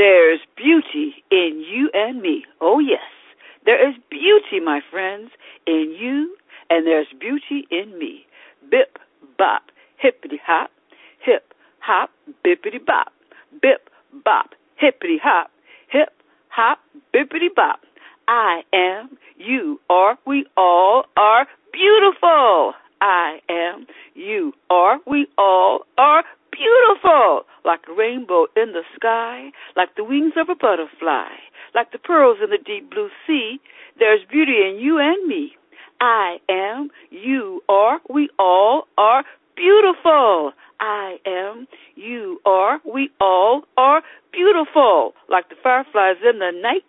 There's beauty in you and me. Oh, yes. There is beauty, my friends, in you, and there's beauty in me. Bip, bop, hippity hop, hip, hop, bippity bop. Bip, bop, hippity hop, hip, hop, bippity bop. I am, you are, we all are beautiful. I am, you are, we all are beautiful. Like a rainbow in the sky, like the wings of a butterfly, like the pearls in the deep blue sea. There's beauty in you and me. I am, you are, we all are beautiful. I am, you are, we all are beautiful. Like the fireflies in the night,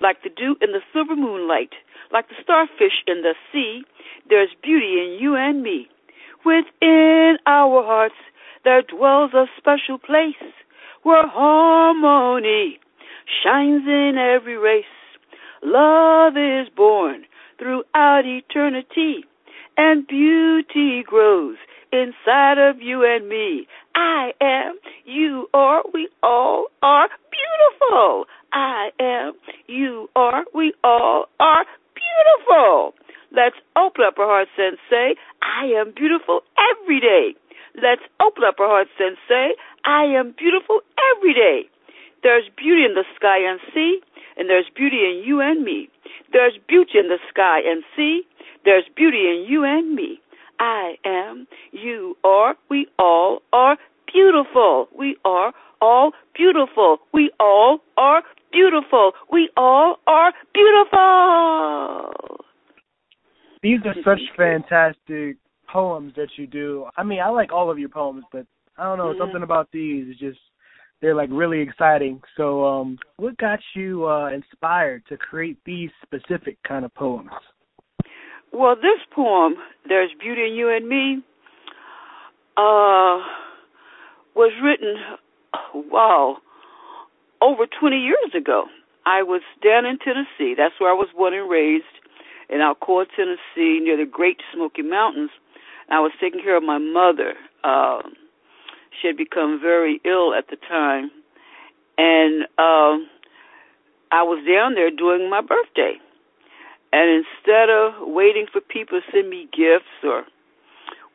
like the dew in the silver moonlight, like the starfish in the sea. There's beauty in you and me. Within our hearts, there dwells a special place where harmony shines in every race. Love is born throughout eternity, and beauty grows inside of you and me. I am, you are, we all are beautiful. I am, you are, we all are beautiful. Let's open up our hearts and say, I am beautiful every day. Let's open up our hearts and say, I am beautiful every day. There's beauty in the sky and sea, and there's beauty in you and me. There's beauty in the sky and sea. There's beauty in you and me. I am, you are, we all are beautiful. We are all beautiful. We all are beautiful. We all are beautiful. These are such fantastic poems that you do. I mean, I like all of your poems, but I don't know, mm-hmm. something about these is just they're like really exciting. So, um, what got you uh, inspired to create these specific kind of poems? Well, this poem, "There's Beauty in You and Me," uh, was written, wow, over 20 years ago. I was down in Tennessee. That's where I was born and raised, in Alcoa, Tennessee, near the Great Smoky Mountains. And I was taking care of my mother. Uh, she had become very ill at the time, and uh, I was down there doing my birthday. And instead of waiting for people to send me gifts or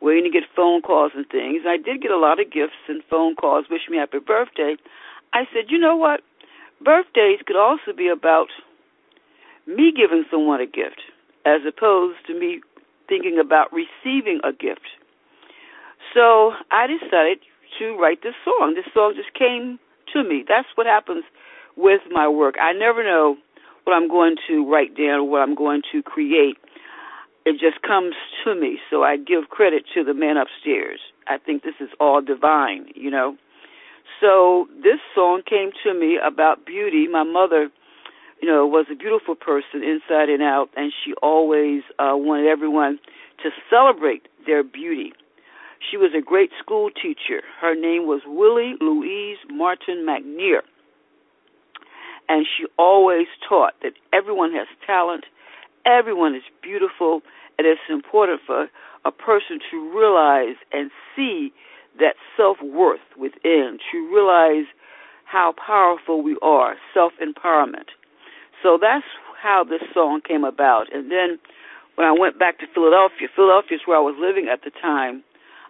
waiting to get phone calls and things, I did get a lot of gifts and phone calls wishing me happy birthday. I said, you know what? Birthdays could also be about me giving someone a gift as opposed to me thinking about receiving a gift. So I decided to write this song. This song just came to me. That's what happens with my work. I never know what I'm going to write down or what I'm going to create. It just comes to me. So I give credit to the man upstairs. I think this is all divine, you know. So this song came to me about beauty. My mother you know, was a beautiful person inside and out, and she always uh, wanted everyone to celebrate their beauty. She was a great school teacher. Her name was Willie Louise Martin McNear. And she always taught that everyone has talent, everyone is beautiful, and it's important for a person to realize and see that self worth within, to realize how powerful we are, self empowerment. So that's how this song came about. And then when I went back to Philadelphia, Philadelphia is where I was living at the time,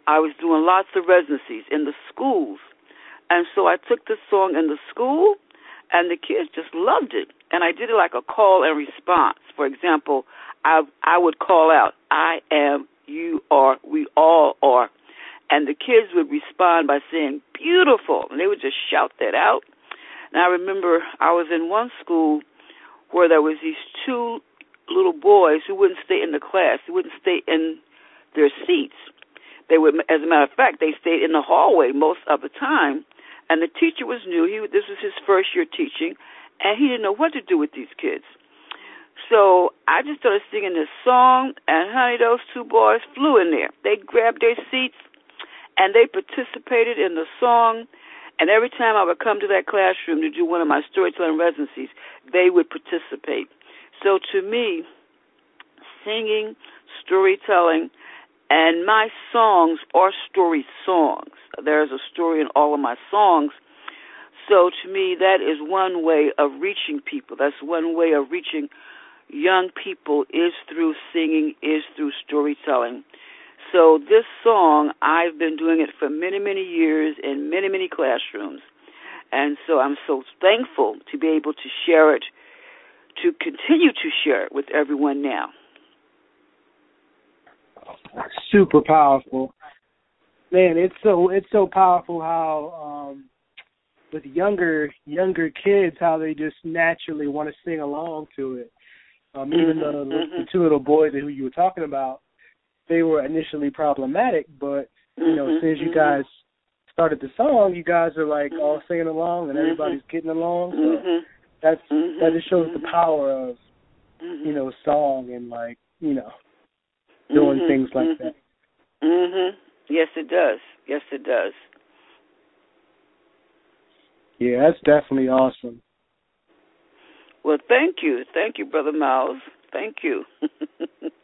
I was doing lots of residencies in the schools. And so I took this song in the school, and the kids just loved it. And I did it like a call and response. For example, I I would call out, "I am, you are, we all are," and the kids would respond by saying, "Beautiful," and they would just shout that out. And I remember I was in one school where there was these two little boys who wouldn't stay in the class, who wouldn't stay in their seats. They would, as a matter of fact, they stayed in the hallway most of the time. And the teacher was new. He this was his first year teaching, and he didn't know what to do with these kids. So I just started singing this song, and honey, those two boys flew in there. They grabbed their seats, and they participated in the song. And every time I would come to that classroom to do one of my storytelling residencies, they would participate. So to me, singing, storytelling, and my songs are story songs. There's a story in all of my songs. So to me, that is one way of reaching people. That's one way of reaching young people is through singing, is through storytelling. So this song, I've been doing it for many, many years in many, many classrooms. And so I'm so thankful to be able to share it, to continue to share it with everyone now. Super powerful. Man, it's so it's so powerful how um with younger younger kids how they just naturally want to sing along to it. Um, even mm-hmm, the, mm-hmm. the two little boys who you were talking about, they were initially problematic, but you know, mm-hmm, as soon as you mm-hmm. guys started the song, you guys are like all singing along and everybody's getting along. So that's that just shows the power of you know song and like you know doing things like that. Mhm. Yes, it does. Yes, it does. Yeah, that's definitely awesome. Well, thank you, thank you, brother Miles. Thank you.